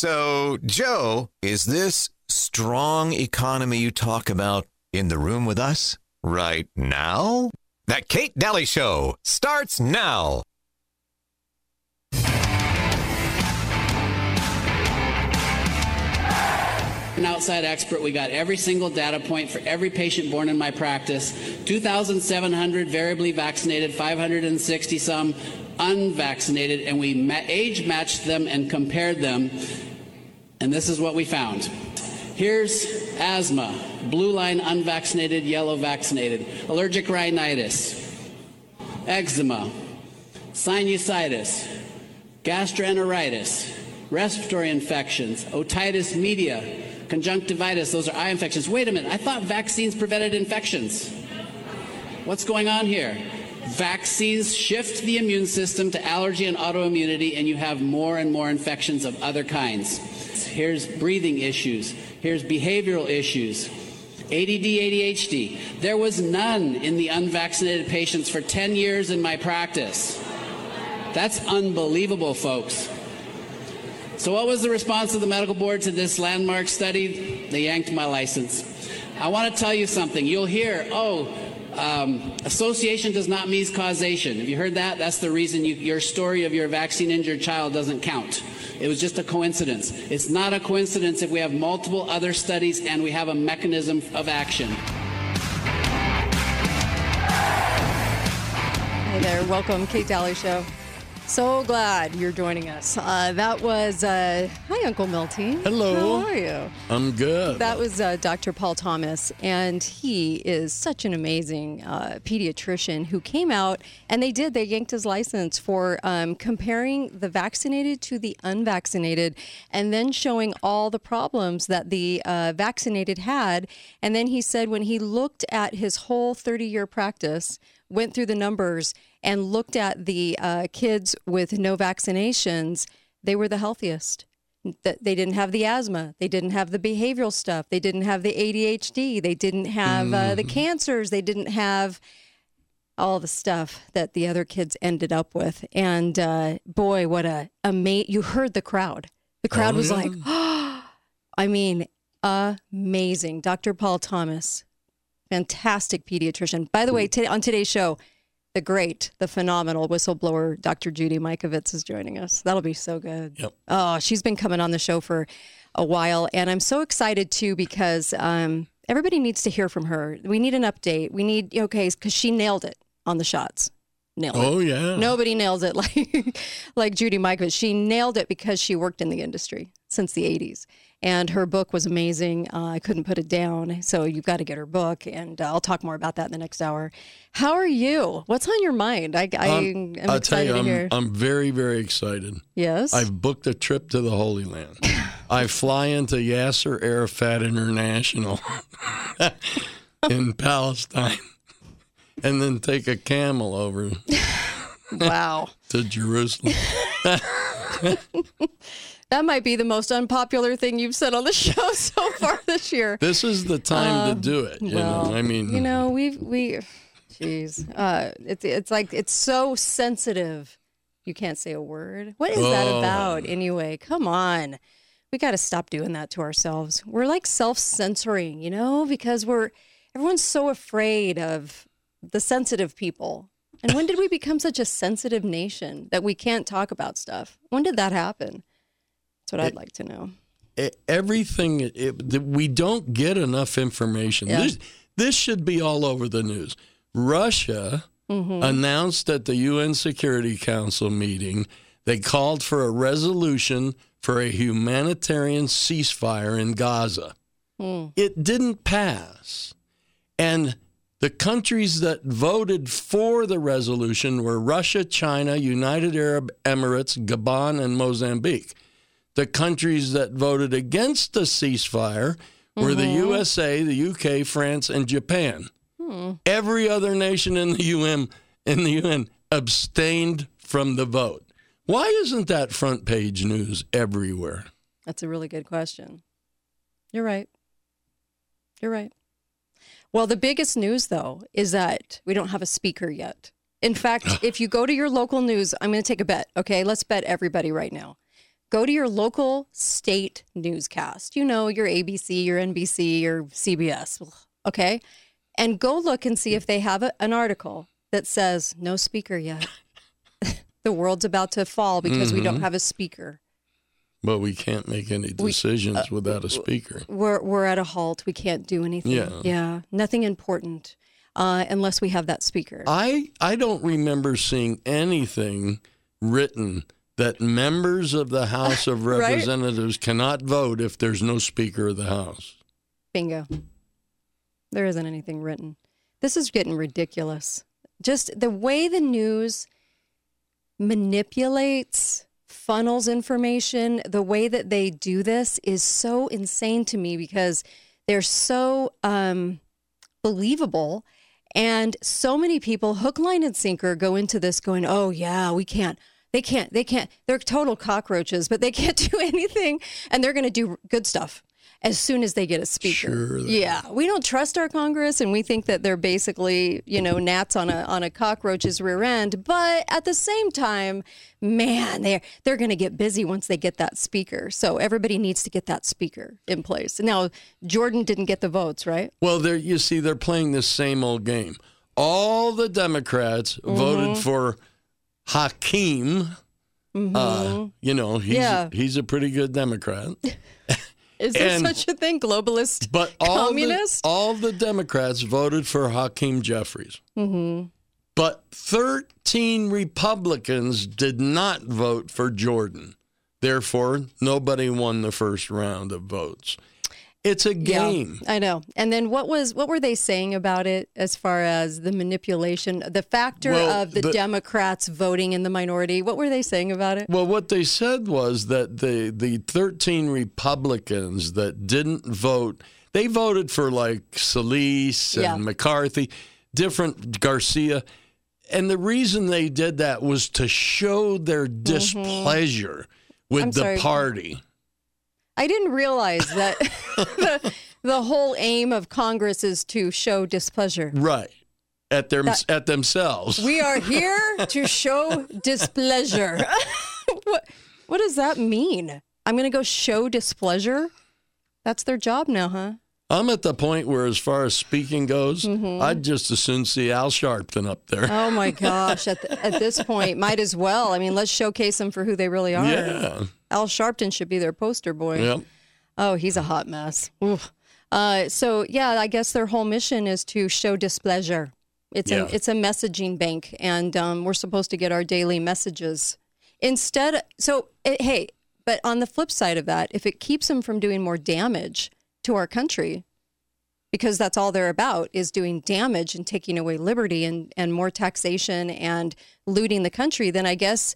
So, Joe, is this strong economy you talk about in the room with us right now? That Kate Dalley Show starts now. an outside expert. We got every single data point for every patient born in my practice 2,700 variably vaccinated, 560 some unvaccinated, and we ma- age matched them and compared them. And this is what we found. Here's asthma, blue line unvaccinated, yellow vaccinated, allergic rhinitis, eczema, sinusitis, gastroenteritis, respiratory infections, otitis media, conjunctivitis, those are eye infections. Wait a minute, I thought vaccines prevented infections. What's going on here? Vaccines shift the immune system to allergy and autoimmunity, and you have more and more infections of other kinds. Here's breathing issues, here's behavioral issues. ADD, ADHD. There was none in the unvaccinated patients for 10 years in my practice. That's unbelievable, folks. So, what was the response of the medical board to this landmark study? They yanked my license. I want to tell you something. You'll hear, oh, um, association does not mean causation. Have you heard that? That's the reason you, your story of your vaccine injured child doesn't count. It was just a coincidence. It's not a coincidence if we have multiple other studies and we have a mechanism of action. Hey there, welcome, Kate Dalley Show. So glad you're joining us. Uh, that was, uh, hi, Uncle Milty. Hello. How are you? I'm good. That was uh, Dr. Paul Thomas, and he is such an amazing uh, pediatrician who came out and they did, they yanked his license for um, comparing the vaccinated to the unvaccinated and then showing all the problems that the uh, vaccinated had. And then he said when he looked at his whole 30 year practice, went through the numbers and looked at the uh, kids with no vaccinations, they were the healthiest. They didn't have the asthma. They didn't have the behavioral stuff. They didn't have the ADHD. They didn't have uh, the cancers. They didn't have all the stuff that the other kids ended up with. And uh, boy, what a ama- you heard the crowd. The crowd Oh, was yeah. like, I mean, amazing. Dr. Paul Thomas, fantastic pediatrician. By the way, today on today's show, the great, the phenomenal whistleblower, Dr. Judy Mikovits is joining us. That'll be so good. Yep. Oh, she's been coming on the show for a while, and I'm so excited too because um, everybody needs to hear from her. We need an update. We need okay because she nailed it on the shots. Nailed it. Oh yeah. Nobody nails it like like Judy Mikovits. She nailed it because she worked in the industry since the 80s. And her book was amazing. Uh, I couldn't put it down. So you've got to get her book. And uh, I'll talk more about that in the next hour. How are you? What's on your mind? I, I Um, am I'll excited tell you, to I'm, hear. I'm very, very excited. yes. I've booked a trip to the Holy Land. I fly into Yasser Arafat International in Palestine, and then take a camel over wow. to Jerusalem. That might be the most unpopular thing you've said on the show so far this year. This is the time to do it. You well, know, I mean, you know, we've, we, jeez, uh, it's it's like it's so sensitive. You can't say a word. What is that Oh. about anyway? Come on, we got to stop doing that to ourselves. We're like self censoring, you know, because we're everyone's so afraid of the sensitive people. And when did we become such a sensitive nation that we can't talk about stuff? When did that happen? That's what I'd like to know. e- everything it, we don't get enough information. Yeah. This this should be all over the news. Russia Mm-hmm. announced at the UN Security Council meeting they called for a resolution for a humanitarian ceasefire in Gaza. Hmm. It didn't pass. And the countries that voted for the resolution were Russia, China, United Arab Emirates, Gabon, and Mozambique. The countries that voted against the ceasefire were the mm-hmm. USA, the UK, France, and Japan. Hmm. Every other nation in the UN in the UN abstained from the vote. Why isn't that front page news everywhere? That's a really good question. You're right. You're right. Well, the biggest news, though, is that we don't have a speaker yet. In fact, if you go to your local news, I'm going to take a bet. Okay, let's bet everybody right now. Go to your local state newscast. You know, your ABC, your NBC, your CBS. Okay. And go look and see if they have a, an article that says no speaker yet. the world's about to fall because we don't have a speaker. But we can't make any decisions uh, without a speaker. We're we're at a halt. We can't do anything. Yeah. Yeah. Nothing important uh, unless we have that speaker. I I don't remember seeing anything written that members of the House of Right? Representatives cannot vote if there's no Speaker of the House. Bingo. There isn't anything written. This is getting ridiculous. Just the way the news manipulates, funnels information, the way that they do this is so insane to me because they're so um, believable. And so many people, hook, line, and sinker, go into this going, oh, yeah, we can't. They can't. They can't. They're total cockroaches, but they can't do anything. And they're going to do good stuff as soon as they get a speaker. Sure yeah, we don't trust our Congress, and we think that they're basically, you know, gnats on a on a cockroach's rear end. But at the same time, man, they're they're going to get busy once they get that speaker. So everybody needs to get that speaker in place. Now, Jordan didn't get the votes, right? Well, there you see, they're playing this same old game. All the Democrats Mm-hmm. voted for Hakeem. Uh, you know, he's Mm-hmm. Yeah. he's a pretty good Democrat. Is there And- such a thing, globalist? But all the, all the Democrats voted for Hakeem Jeffries. Mm-hmm. But 13 Republicans did not vote for Jordan. Therefore, nobody won the first round of votes. It's a game. Yeah, I know. And then what was what were they saying about it as far as the manipulation, the factor Well, of the, the- Democrats voting in the minority? What were they saying about it? Well, what they said was that the the 13 Republicans that didn't vote, they voted for like Solis and Yeah. McCarthy, different Garcia. And the reason they did that was to show their displeasure with Mm-hmm. I'm the sorry. party. I didn't realize that the, the whole aim of Congress is to show displeasure. Right. At their That- at themselves. We are here to show displeasure. what, what does that mean? I'm going to go show displeasure? That's their job now, huh? I'm at the point where as far as speaking goes, Mm-hmm. I'd just as soon see Al Sharpton up there. Oh my gosh! At, the, at this point, might as well. I mean, let's showcase them for who they really are. yeah. Al Sharpton should be their poster boy. Yep. Oh, he's a hot mess. Uh, so yeah, I guess their whole mission is to show displeasure. It's Yeah. a it's a messaging bank, and um, we're supposed to get our daily messages instead. So it, hey, but on the flip side of that, if it keeps them from doing more damage to our country, because that's all they're about is doing damage and taking away liberty and and more taxation and looting the country, then I guess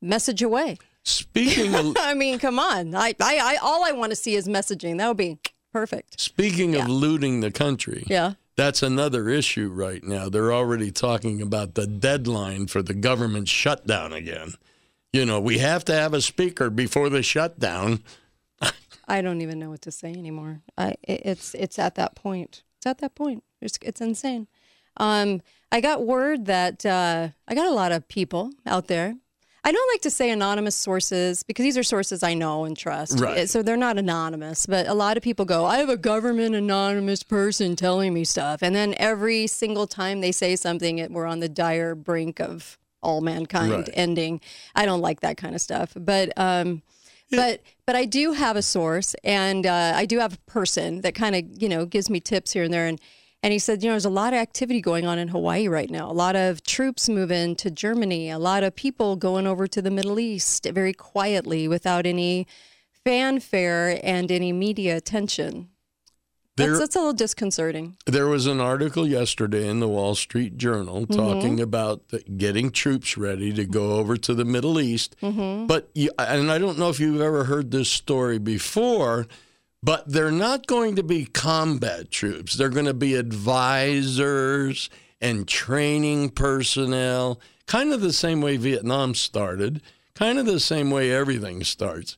message away. Speaking of I mean, come on. I, I, I all I want to see is messaging. That would be perfect. Speaking of looting the country, Yeah. that's another issue right now. They're already talking about the deadline for the government shutdown again. You know, we have to have a speaker before the shutdown. I don't even know what to say anymore. I, it's it's at that point. It's at that point. It's, it's insane. Um, I got word that uh, I got a lot of people out there. I don't like to say anonymous sources because these are sources I know and trust. Right. So they're not anonymous, but a lot of people go, I have a government anonymous person telling me stuff. And then every single time they say something, it, we're on the dire brink of all mankind Right. ending. I don't like that kind of stuff. But, um, but but I do have a source, and uh, I do have a person that kind of you know gives me tips here and there, and and he said you know there's a lot of activity going on in Hawaii right now, a lot of troops moving to Germany, a lot of people going over to the Middle East very quietly without any fanfare and any media attention. There, That's, that's a little disconcerting. there was an article yesterday in the Wall Street Journal mm-hmm. talking about the, getting troops ready to go over to the Middle East. Mm-hmm. But you, and I don't know if you've ever heard this story before, but they're not going to be combat troops. They're going to be advisors and training personnel, kind of the same way Vietnam started, kind of the same way everything starts.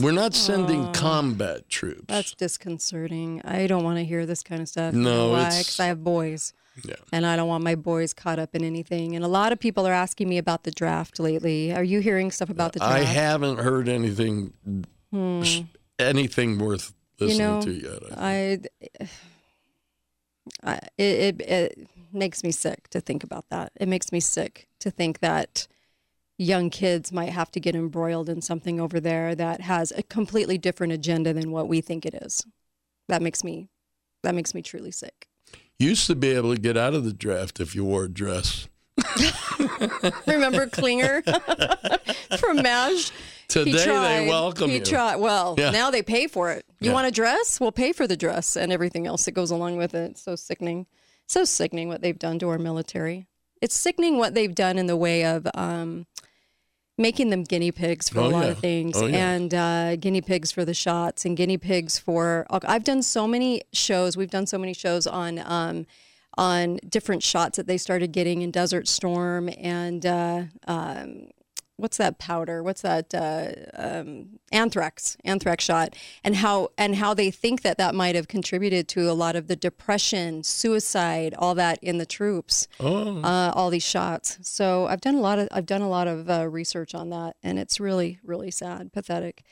We're not sending combat troops. That's disconcerting. I don't want to hear this kind of stuff. No, You know why? it's- Because I have boys. Yeah. And I don't want my boys caught up in anything. And a lot of people are asking me about the draft lately. Are you hearing stuff about the draft? I haven't heard anything hmm. Anything worth listening know, to yet. I I, I it, it it makes me sick to think about that. It makes me sick to think that young kids might have to get embroiled in something over there that has a completely different agenda than what we think it is. That makes me that makes me truly sick. Used to be able to get out of the draft if you wore a dress. Remember Klinger from MASH? Today He they welcome he you. tried. Well, Yeah. now they pay for it. You Yeah. want a dress? We'll pay for the dress and everything else that goes along with it. So sickening. So sickening what they've done to our military. It's sickening what they've done in the way of um, making them guinea pigs for Oh, a lot yeah. of things, Oh, and uh, guinea pigs for the shots, and guinea pigs for. I've done so many shows. We've done so many shows on. Um, on different shots that they started getting in Desert Storm and uh, um, what's that powder? What's that uh, um, anthrax? Anthrax shot, and how and how they think that that might have contributed to a lot of the depression, suicide, all that in the troops. Oh, Uh, all these shots. So I've done a lot of I've done a lot of uh, research on that, and it's really really sad, pathetic.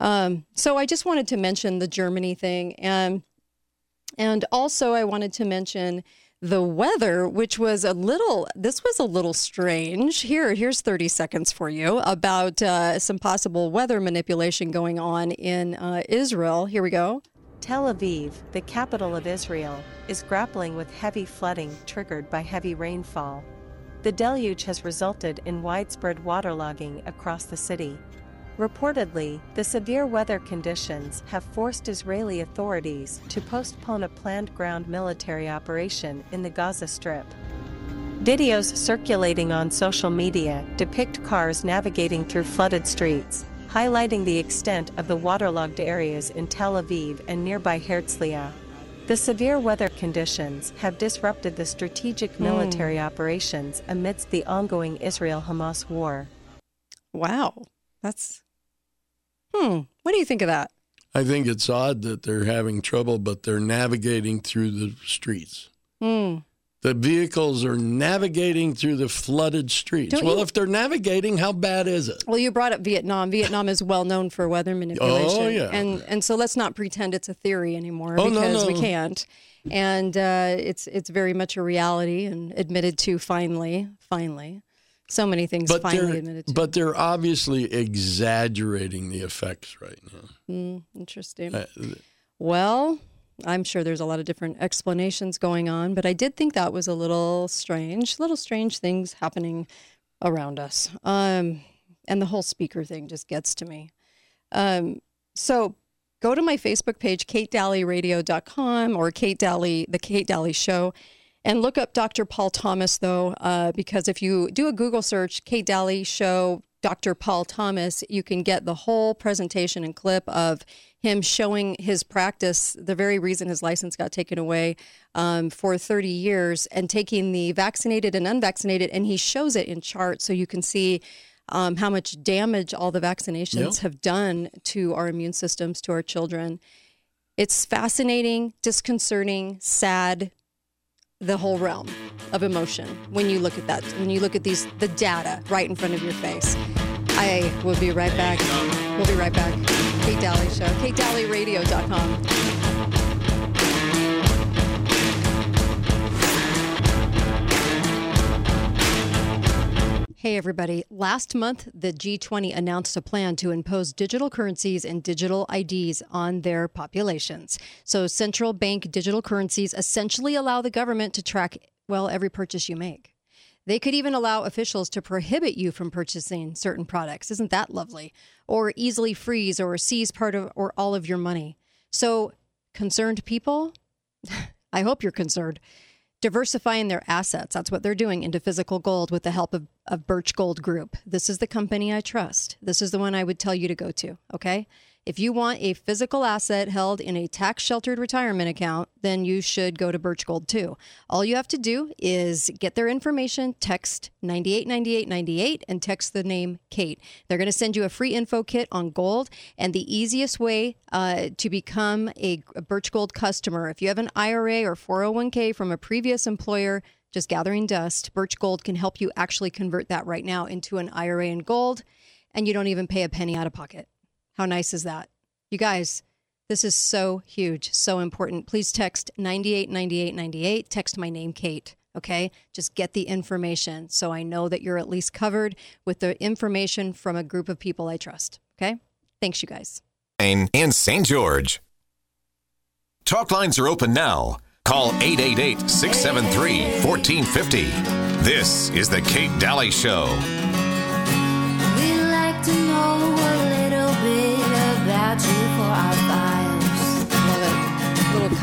Um, so I just wanted to mention the Germany thing, and and also I wanted to mention the weather, which was a little, this was a little strange. Here, here's 30 seconds for you about uh, some possible weather manipulation going on in uh, Israel. Here we go. Tel Aviv, the capital of Israel, is grappling with heavy flooding triggered by heavy rainfall. The deluge has resulted in widespread waterlogging across the city. Reportedly, the severe weather conditions have forced Israeli authorities to postpone a planned ground military operation in the Gaza Strip. Videos circulating on social media depict cars navigating through flooded streets, highlighting the extent of the waterlogged areas in Tel Aviv and nearby Herzliya. The severe weather conditions have disrupted the strategic hmm. military operations amidst the ongoing Israel Hamas war. Wow. That's, hmm. What do you think of that? I think it's odd that they're having trouble, but they're navigating through the streets. Hmm. The vehicles are navigating through the flooded streets. Don't well, you- if they're navigating, how bad is it? Well, you brought up Vietnam. Vietnam is well known for weather manipulation. Oh, yeah. And and so let's not pretend it's a theory anymore Oh, no, because we can't. And uh, it's it's very much a reality and admitted to finally, finally. So many things But finally they're, admitted to. but they're obviously exaggerating the effects right now. Hmm, interesting. Uh, Well, I'm sure there's a lot of different explanations going on, but I did think that was a little strange. Little strange things happening around us. Um, and the whole speaker thing just gets to me. Um, so go to my Facebook page, katedalleyradio.com or Kate Dalley, the Kate Dalley Show, and look up Dr. Paul Thomas, though, uh, because if you do a Google search, Kate Dalley Show, Dr. Paul Thomas, you can get the whole presentation and clip of him showing his practice, the very reason his license got taken away um, for 30 years, and taking the vaccinated and unvaccinated, and he shows it in charts so you can see um, how much damage all the vaccinations Yeah. have done to our immune systems, to our children. It's fascinating, disconcerting, sad, the whole realm of emotion when you look at that, when you look at these, the data right in front of your face. I will be right back. We'll be right back. Kate Dalley Show, katedalleyradio.com. Hey, everybody. Last month, the G20 announced a plan to impose digital currencies and digital IDs on their populations. So, central bank digital currencies essentially allow the government to track, well, every purchase you make. They could even allow officials to prohibit you from purchasing certain products. Isn't that lovely? Or easily freeze or seize part of or all of your money. So, concerned people, I hope you're concerned diversifying their assets. That's what they're doing into physical gold with the help of, of Birch Gold Group. This is the company I trust. This is the one I would tell you to go to. Okay. If you want a physical asset held in a tax sheltered retirement account, then you should go to Birch Gold too. All you have to do is get their information, text 989898, and text the name Kate. They're going to send you a free info kit on gold. And the easiest way uh, to become a, Birch Gold customer, if you have an IRA or 401k from a previous employer, just gathering dust, Birch Gold can help you actually convert that right now into an IRA in gold, and you don't even pay a penny out of pocket. How nice is that? You guys, this is so huge, so important. Please text 989898. Text my name, Kate. Okay. Just get the information so I know that you're at least covered with the information from a group of people I trust. Okay. Thanks, you guys. in St. George. Talk lines are open now. Call 888 673 1450. This is The Kate Dalley Show.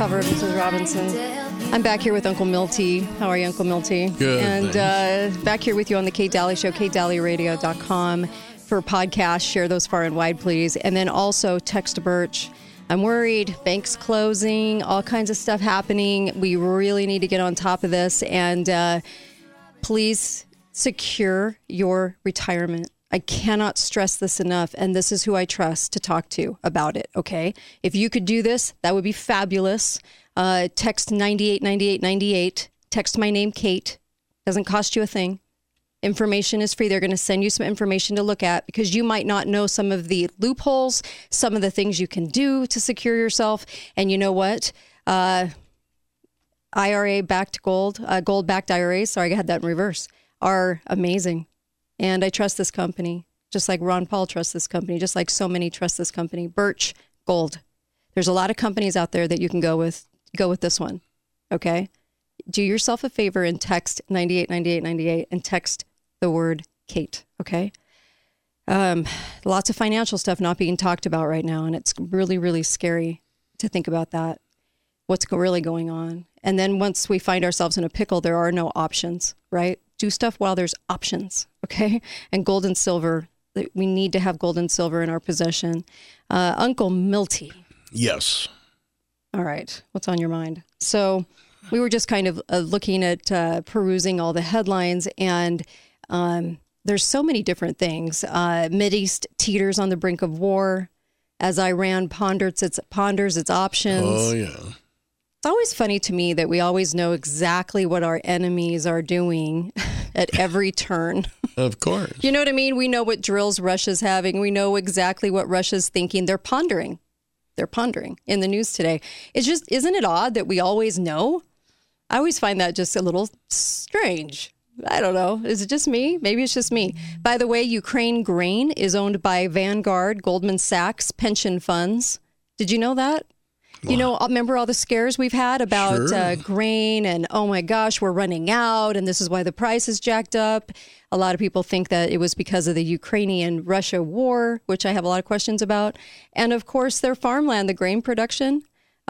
Love cover of Mrs. Robinson. I'm back here with Uncle Milty. How are you, Uncle Milty? Good, And uh, back here with you on the Kate Dalley Show, katedalleyradio.com for podcasts. Share those far and wide, please. And then also text to Birch. I'm worried. Banks closing, all kinds of stuff happening. We really need to get on top of this. And uh, please secure your retirement. I cannot stress this enough. And this is who I trust to talk to about it. Okay. If you could do this, that would be fabulous. Uh, text 989898. Text my name, Kate. Doesn't cost you a thing. Information is free. They're going to send you some information to look at because you might not know some of the loopholes, some of the things you can do to secure yourself. And you know what? Uh, IRA backed gold, uh, gold backed IRAs, sorry, I had that in reverse, are amazing. And I trust this company, just like Ron Paul trusts this company, just like so many trust this company. Birch Gold. There's a lot of companies out there that you can go with. Go with this one. Okay. Do yourself a favor and text 989898 and text the word Kate. Okay. Um, lots of financial stuff not being talked about right now. And it's really, really scary to think about that what's really going on. And then once we find ourselves in a pickle, there are no options, right? Do stuff while there's options, okay? And gold and silver, we need to have gold and silver in our possession. Uh, Uncle Milty, Yes. all right, what's on your mind? So we were just kind of uh, looking at uh, perusing all the headlines, and um, there's so many different things. Uh, Mideast teeters on the brink of war. As Iran ponders its ponders its options. Oh, yeah. It's always funny to me that we always know exactly what our enemies are doing at every turn. Of course. You know what I mean? We know what drills Russia's having. We know exactly what Russia's thinking. They're pondering. They're pondering in the news today. It's just, isn't it odd that we always know? I always find that just a little strange. I don't know. Is it just me? Maybe it's just me. By the way, Ukraine grain is owned by Vanguard, Goldman Sachs, pension funds. Did you know that? You know, remember all the scares we've had about Sure. uh, grain and oh my gosh, we're running out and this is why the price is jacked up. A lot of people think that it was because of the Ukrainian Russia war, which I have a lot of questions about. And of course, their farmland, the grain production,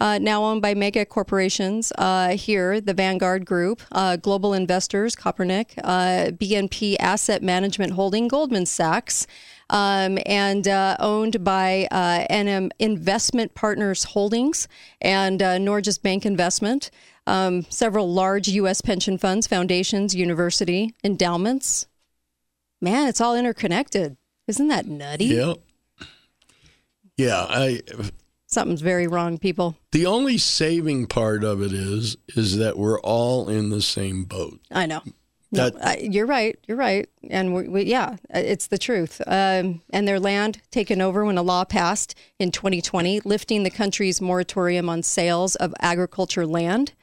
uh, now owned by mega corporations uh, here, the Vanguard Group, uh, Global Investors, Kopernik, uh, BNP Asset Management Holding, Goldman Sachs, um, and uh, owned by uh, NN Investment Partners Holdings and uh, Norges Bank Investment. Um, several large U.S. pension funds, foundations, university endowments. Man, it's all interconnected. Isn't that nutty? Yep. Yeah, I Something's very wrong, people. the only saving part of it is is that we're all in the same boat. I know. No, I, you're right. You're right. And we, we, yeah, it's the truth. Um, and their land taken over when a law passed in 2020, lifting the country's moratorium on sales of agriculture land.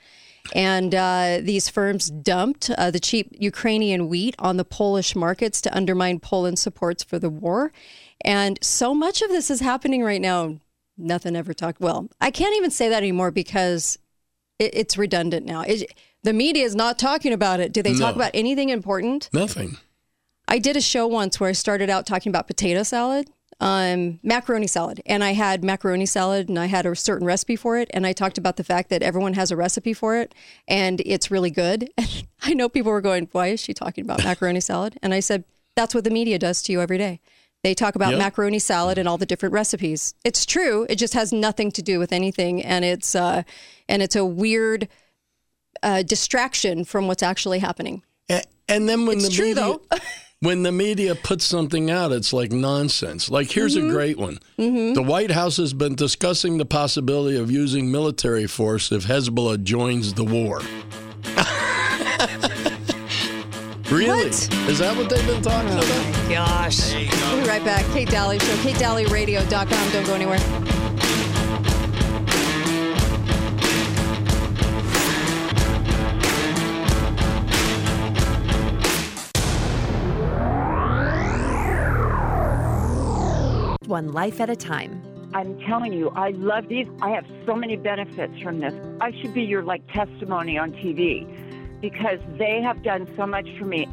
And uh, these firms dumped uh, the cheap Ukrainian wheat on the Polish markets to undermine Poland's supports for the war. And so much of this is happening right now. Nothing ever talked. Well, I can't even say that anymore because it, it's redundant now. It, the media is not talking about it. Do they talk about anything important? Nothing. I did a show once where I started out talking about potato salad, um, macaroni salad, and I had macaroni salad and I had a certain recipe for it. And I talked about the fact that everyone has a recipe for it and it's really good. And I know people were going, why is she talking about macaroni salad? And I said, that's what the media does to you every day. They talk about Yep. macaroni salad and all the different recipes. It's true. It just has nothing to do with anything, and it's uh, and it's a weird uh, distraction from what's actually happening. A- And then when It's the true, media, though. when the media puts something out, it's like nonsense. Like here's Mm-hmm. a great one: the White House has been discussing the possibility of using military force if Hezbollah joins the war. really? What? Is that what they've been talking oh about? Gosh. We'll be right back. Kate Dalley Show, KateDalleyRadio.com. Don't go anywhere. One life at a time. I'm telling you, I love these. I have so many benefits from this. I should be your like testimony on TV because they have done so much for me.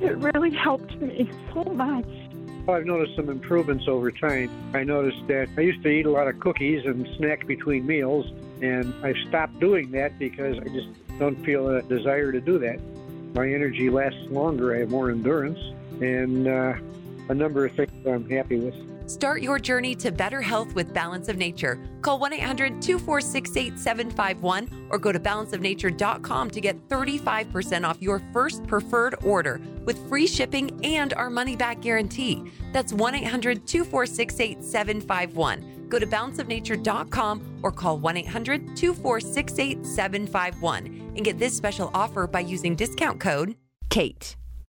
It really helped me so much. I've noticed some improvements over time. I noticed that I used to eat a lot of cookies and snack between meals, and I've stopped doing that because I just don't feel a desire to do that. My energy lasts longer, I have more endurance, and uh, a number of things I'm happy with. Start your journey to better health with Balance of Nature. Call 1 800 246 8751 or go to balanceofnature.com to get 35% off your first preferred order with free shipping and our money back guarantee. That's 1 800 246 8751. Go to balanceofnature.com or call 1 800 246 8751 and get this special offer by using discount code KATE.